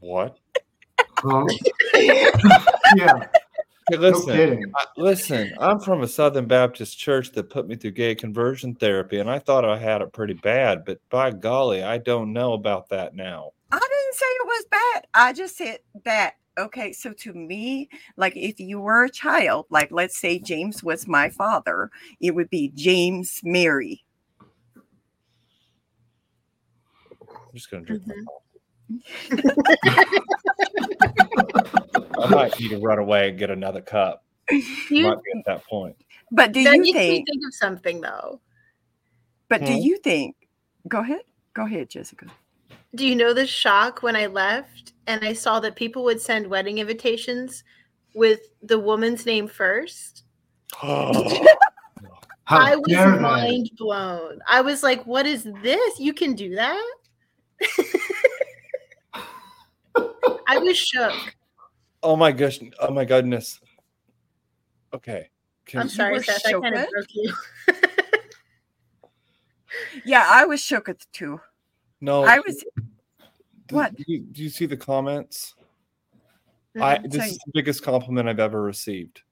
what Huh? <laughs> yeah. hey, No listen kidding. I- listen i'm from a southern baptist church that put me through gay conversion therapy and i thought i had it pretty bad but by golly i don't know about that now I didn't say it was bad. I just said that. Okay, so to me, like if you were a child, like let's say James was my father, it would be James Mary. i'm just gonna drink Mhm. I might need to run away and get another cup. <laughs> You, Might be at that point. But do that you think? think of something though. But do Hmm? you think? Go ahead. Go ahead, Jessica. Do you know the shock when I left and I saw that people would send wedding invitations with the woman's name first? How oh. <laughs> I was dare they? mind blown. I was like, what is this? You can do that? <laughs> I was shook. oh my gosh! Oh my goodness. Okay. Can, I'm sorry, were Seth. I kind of broke you. <laughs> Yeah, I was shook at too. No, I was. what? Do you, do you see the comments? I Mhm. this is the biggest compliment I've ever received.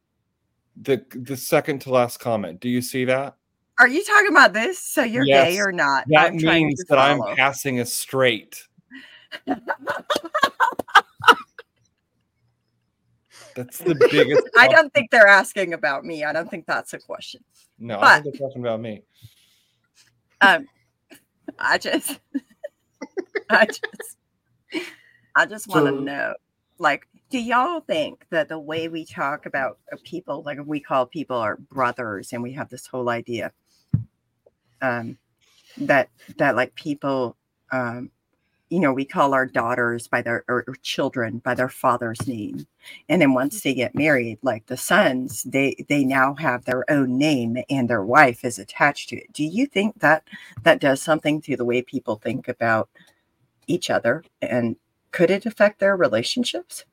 The the second to last comment. Do you see that? Are you talking about this? So you're gay or not? That I'm means that I'm passing as straight. <laughs> That's the biggest. I don't think they're asking about me. I don't think that's a question. No, I think but- they're talking about me. Um, I just <laughs> <laughs> I just, I just want to So- know, like, do y'all think that the way we talk about uh, people, like we call people our brothers, and we have this whole idea, um, that that like people, um, you know, we call our daughters by their or, or children by their father's name, and then once they get married, like the sons, they they now have their own name, and their wife is attached to it. Do you think that that does something to the way people think about each other and could it affect their relationships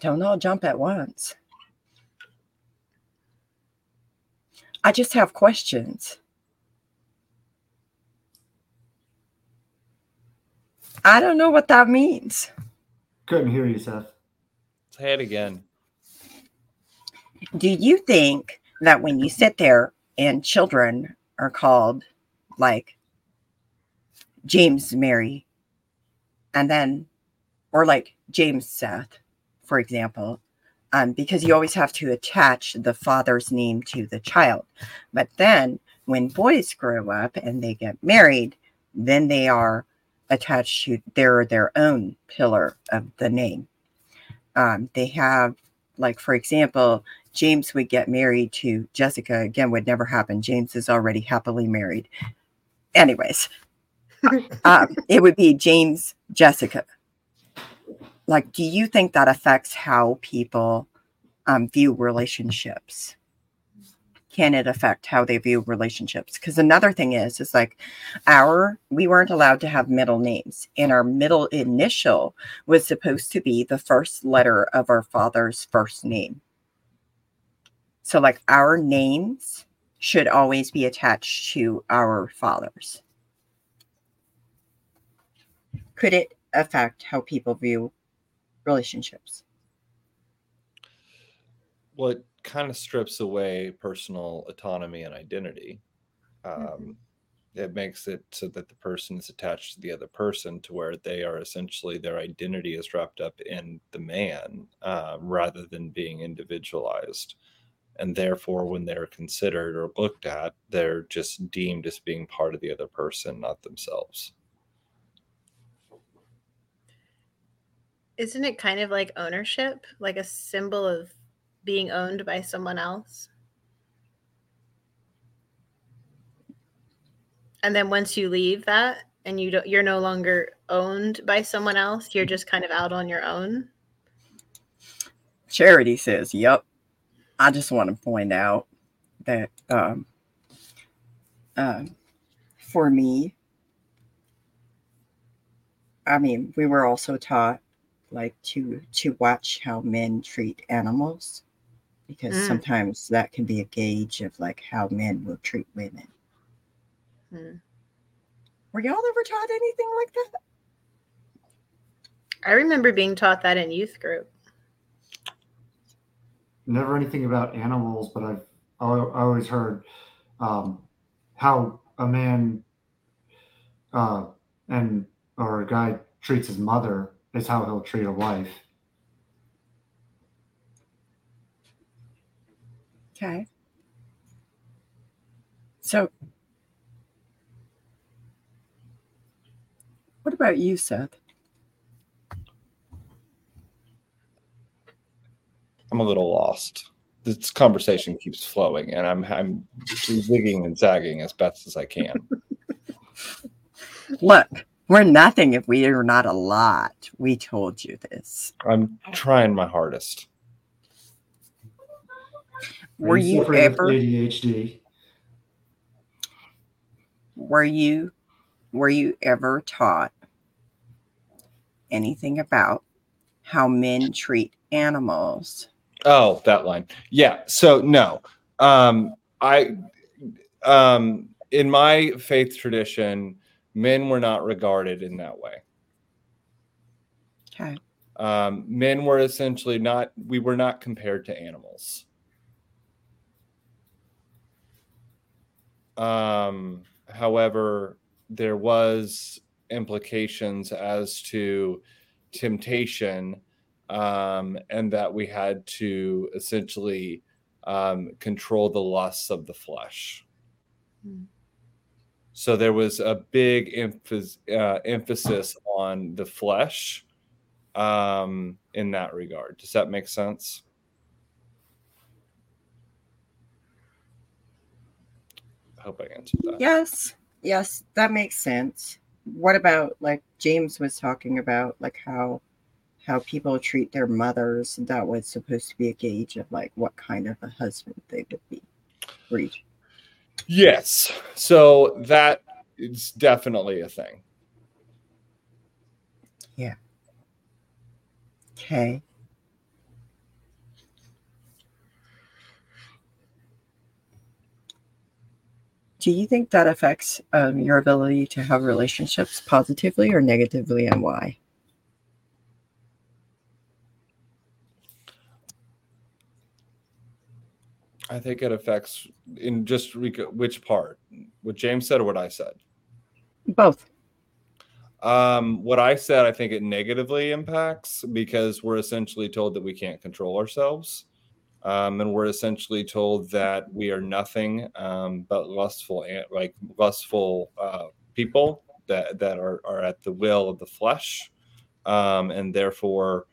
don't all jump at once i just have questions i don't know what that means Couldn't hear you, Seth. Say it again. do you think that when you sit there and children are called like James Mary and then or like James Seth, for example, um, because you always have to attach the father's name to the child. But then when boys grow up and they get married, then they are attached to their their own pillar of the name. Um, they have like for example James would get married to Jessica again would never happen. James is already happily married. Anyways, <laughs> um, it would be James Jessica. Like, do you think that affects how people um, view relationships? Can it affect how they view relationships? Because another thing is, is like our we weren't allowed to have middle names, and our middle initial was supposed to be the first letter of our father's first name. So, like, our names should always be attached to our fathers. Could it affect how people view relationships? Well, it kind of strips away personal autonomy and identity. Um, Mhm. It makes it so that the person is attached to the other person to where they are essentially their identity is wrapped up in the man uh, rather than being individualized. And therefore, when they're considered or looked at, they're just deemed as being part of the other person, not themselves. Isn't it kind of like ownership, like a symbol of being owned by someone else? And then once you leave that and you don't you're no longer owned by someone else, you're just kind of out on your own. Charity says, Yep. I just want to point out that um, um, for me, I mean, we were also taught like to to watch how men treat animals because Mm. sometimes that can be a gauge of like how men will treat women. Hmm. Were y'all ever taught anything like that? I remember being taught that in youth group. Never anything about animals, but I've al- always heard um, how a man uh, and or a guy treats his mother is how he'll treat a wife. Okay. So, what about you, Seth? I'm a little lost. This conversation keeps flowing, and I'm I'm zigging and zagging as best as I can. <laughs> Look, we're nothing if we are not a lot. We told you this. I'm trying my hardest. Were you ever ADHD? were you were you ever taught anything about how men treat animals? Oh, that line. Yeah. So no. Um I um in my faith tradition, men were not regarded in that way. Okay. Um men were essentially not we were not compared to animals. Um however, there was implications as to temptation um, and that we had to essentially um, control the lusts of the flesh. Hmm. So there was a big emphasis, uh, emphasis on the flesh um, in that regard. Does that make sense? I hope I answered that. Yes, yes, that makes sense. What about like James was talking about, like how how people treat their mothers? That was supposed to be a gauge of like what kind of a husband they would be. Read. Yes. So that is definitely a thing. Yeah. Okay. Do you think that affects um, your ability to have relationships positively or negatively, and why? I think it affects in just which part, what James said or what I said. Both. Um, what I said, I think it negatively impacts because we're essentially told that we can't control ourselves. Um, and we're essentially told that we are nothing um, but lustful, like lustful uh, people that that are are at the will of the flesh, um, and therefore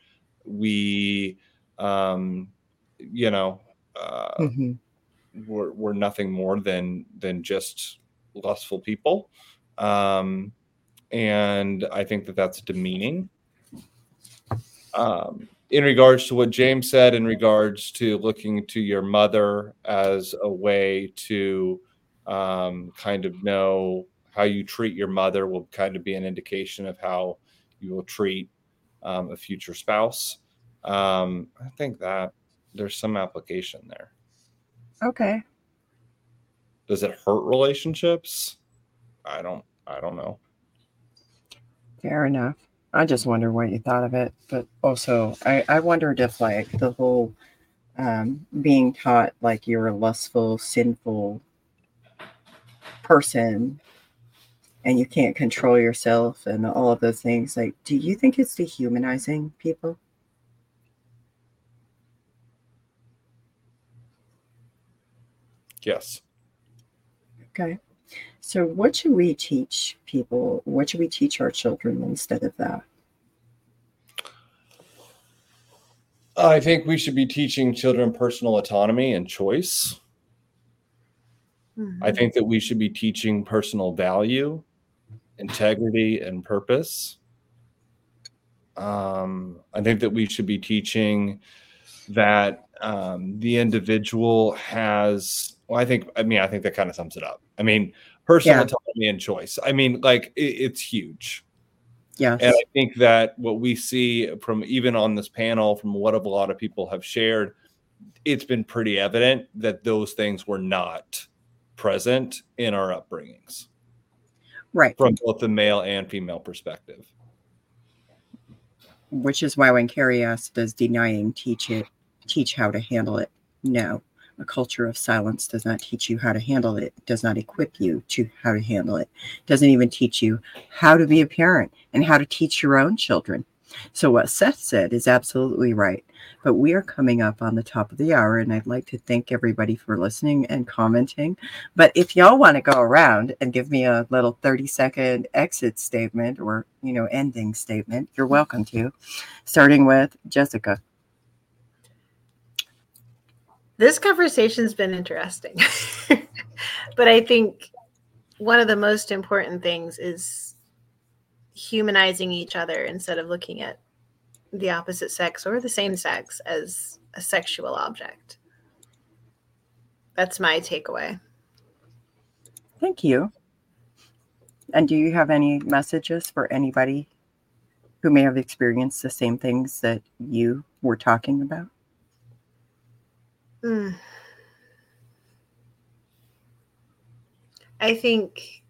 we, um, you know, uh, hmm we're, we're nothing more than than just lustful people. Um and i think that that's demeaning. Um in regards to what james said in regards to looking to your mother as a way to um kind of know how you treat your mother will kind of be an indication of how you will treat um, a future spouse. Um i think that there's some application there Okay. does it hurt relationships i don't i don't know Fair enough. I just wonder what you thought of it, but also I, I wondered if like the whole um, being taught like you're a lustful, sinful person and you can't control yourself and all of those things. Like, do you think it's dehumanizing people? Yes Okay. So, what should we teach people? What should we teach our children instead of that? i think we should be teaching children personal autonomy and choice Mhm. i think that we should be teaching personal value integrity and purpose um, i think that we should be teaching that um, the individual has well i think i mean i think that kind of sums it up i mean personal Yeah. autonomy and choice i mean like it, it's huge Yeah. And I think that what we see from even on this panel, from what a lot of people have shared, it's been pretty evident that those things were not present in our upbringings right. from both the male and female perspective. which is why when Carrie asked, does denying teach it teach how to handle it? No. A culture of silence does not teach you how to handle it, does not equip you to how to handle it, doesn't even teach you how to be a parent and how to teach your own children. So what Seth said is absolutely right. But we are coming up on the top of the hour, and I'd like to thank everybody for listening and commenting. But if y'all want to go around and give me a little 30 second exit statement or, you know, ending statement, you're welcome to. Starting with Jessica. This conversation's been interesting. <laughs> but I think one of the most important things is humanizing each other instead of looking at the opposite sex or the same sex as a sexual object. That's my takeaway. Thank you. And do you have any messages for anybody who may have experienced the same things that you were talking about? Mm. I think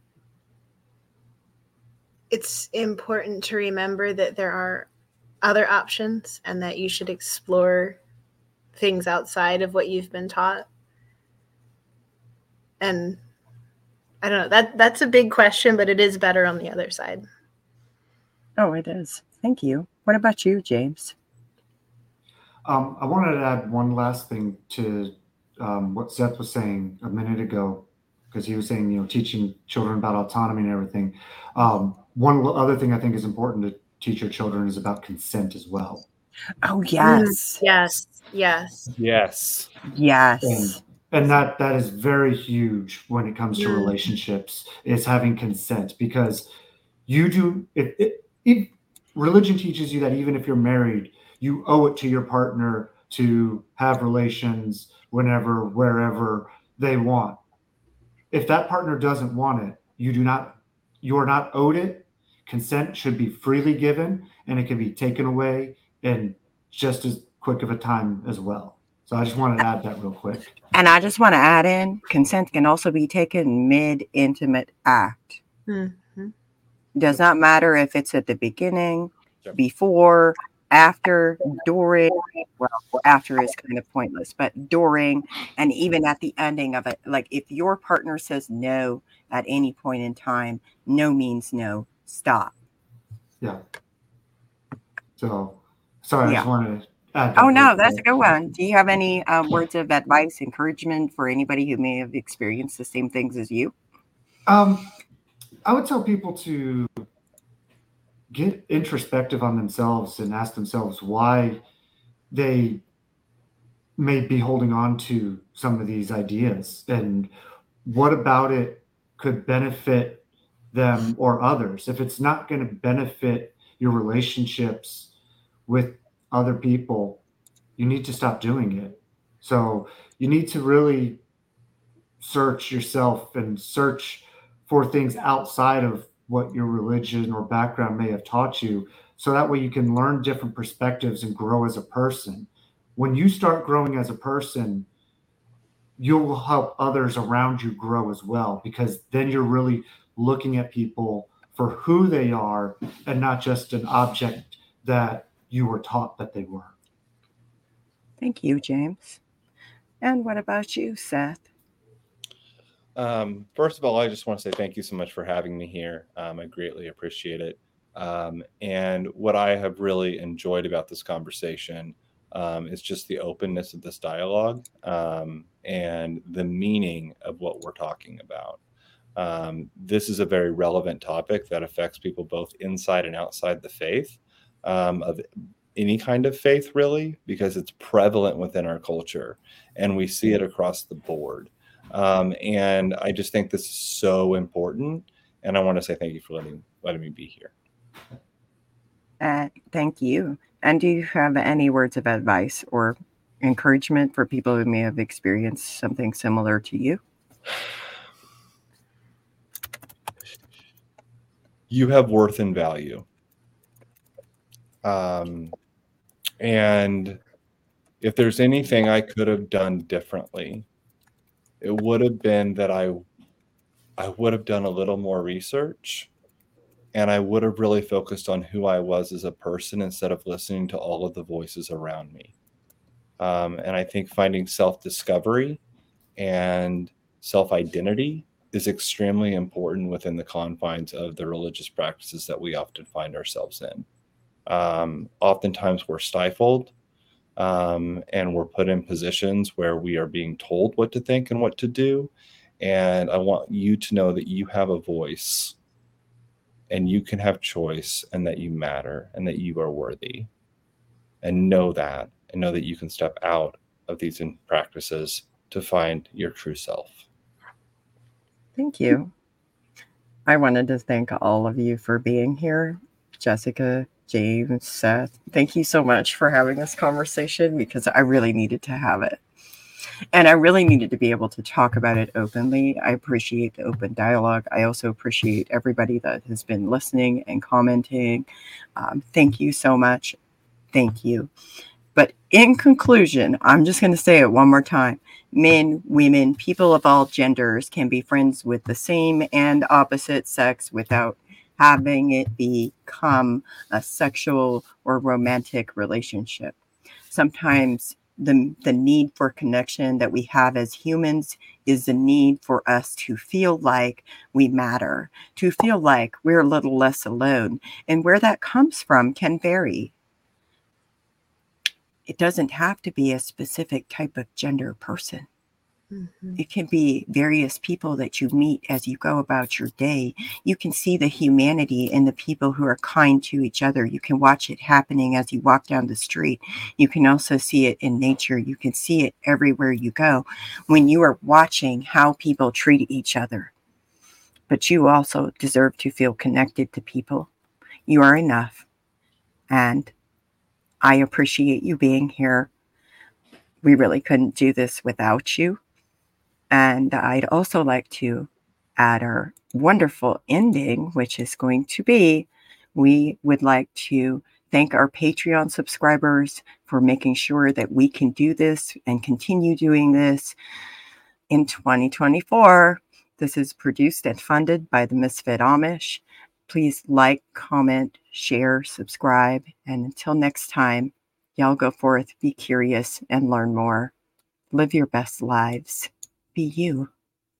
it's important to remember that there are other options and that you should explore things outside of what you've been taught. And I don't know, that that's a big question, but it is better on the other side. Oh, it is. Thank you. What about you, James? Um, I wanted to add one last thing to um, what Seth was saying a minute ago, because he was saying, you know, teaching children about autonomy and everything. Um, one other thing I think is important to teach your children is about consent as well. Oh yes, Yes. Yes. Yes. yes. And, and that that is very huge when it comes to Mm. relationships is having consent because you do if, if, if religion teaches you that even if you're married you owe it to your partner to have relations whenever wherever they want if that partner doesn't want it you do not you're not owed it consent should be freely given and it can be taken away in just as quick of a time as well so i just wanted to add that real quick And I just want to add in consent can also be taken mid intimate act. Mhm. Does not matter if it's at the beginning, before, after, during. Well, after is kind of pointless, but during and even at the ending of it. Like if your partner says no at any point in time, no means no. Stop. Yeah. So, sorry, I just wanted to add. that Oh no, that's a good one. Do you have any um, words of advice, encouragement for anybody who may have experienced the same things as you? Um, I would tell people to get introspective on themselves and ask themselves why they may be holding on to some of these ideas and what about it could benefit them or others. If it's not going to benefit your relationships with other people, you need to stop doing it. So you need to really search yourself and search for things outside of what your religion or background may have taught you. So that way you can learn different perspectives and grow as a person. When you start growing as a person, you will help others around you grow as well because then you're really looking at people for who they are and not just an object that you were taught that they were. Thank you, James. And what about you, Seth? Um, first of all, I just want to say thank you so much for having me here. Um, I greatly appreciate it. Um, and what I have really enjoyed about this conversation um, is just the openness of this dialogue um, and the meaning of what we're talking about. Um, this is a very relevant topic that affects people both inside and outside the faith, um, of any kind of faith, really, because it's prevalent within our culture and we see it across the board. Um, and I just think this is so important. And I want to say thank you for letting letting me be here. Uh, thank you. And do you have any words of advice or encouragement for people who may have experienced something similar to you? You have worth and value. Um, and if there's anything I could have done differently, it would have been that I I would have done a little more research and I would have really focused on who I was as a person instead of listening to all of the voices around me. Um, and I think finding self discovery and self identity is extremely important within the confines of the religious practices that we often find ourselves in. Um, oftentimes, we're stifled um, and we're put in positions where we are being told what to think and what to do. And I want you to know that you have a voice and you can have choice and that you matter and that you are worthy. And know that and know that you can step out of these practices to find your true self. Thank you. I wanted to thank all of you for being here. Jessica, James, Seth, thank you so much for having this conversation because I really needed to have it. And I really needed to be able to talk about it openly. I appreciate the open dialogue. I also appreciate everybody that has been listening and commenting. Um, thank you so much. Thank you. But in conclusion, I'm just going to say it one more time men, women, people of all genders can be friends with the same and opposite sex without having it become a sexual or romantic relationship. Sometimes the, the need for connection that we have as humans is the need for us to feel like we matter, to feel like we're a little less alone. And where that comes from can vary. It doesn't have to be a specific type of gender person. Mm-hmm. It can be various people that you meet as you go about your day. You can see the humanity in the people who are kind to each other. You can watch it happening as you walk down the street. You can also see it in nature. You can see it everywhere you go when you are watching how people treat each other. But you also deserve to feel connected to people. You are enough. And I appreciate you being here. We really couldn't do this without you. And I'd also like to add our wonderful ending, which is going to be we would like to thank our Patreon subscribers for making sure that we can do this and continue doing this in 2024. This is produced and funded by the Misfit Amish. Please like, comment, share, subscribe, and until next time, y'all go forth, be curious, and learn more. Live your best lives be you.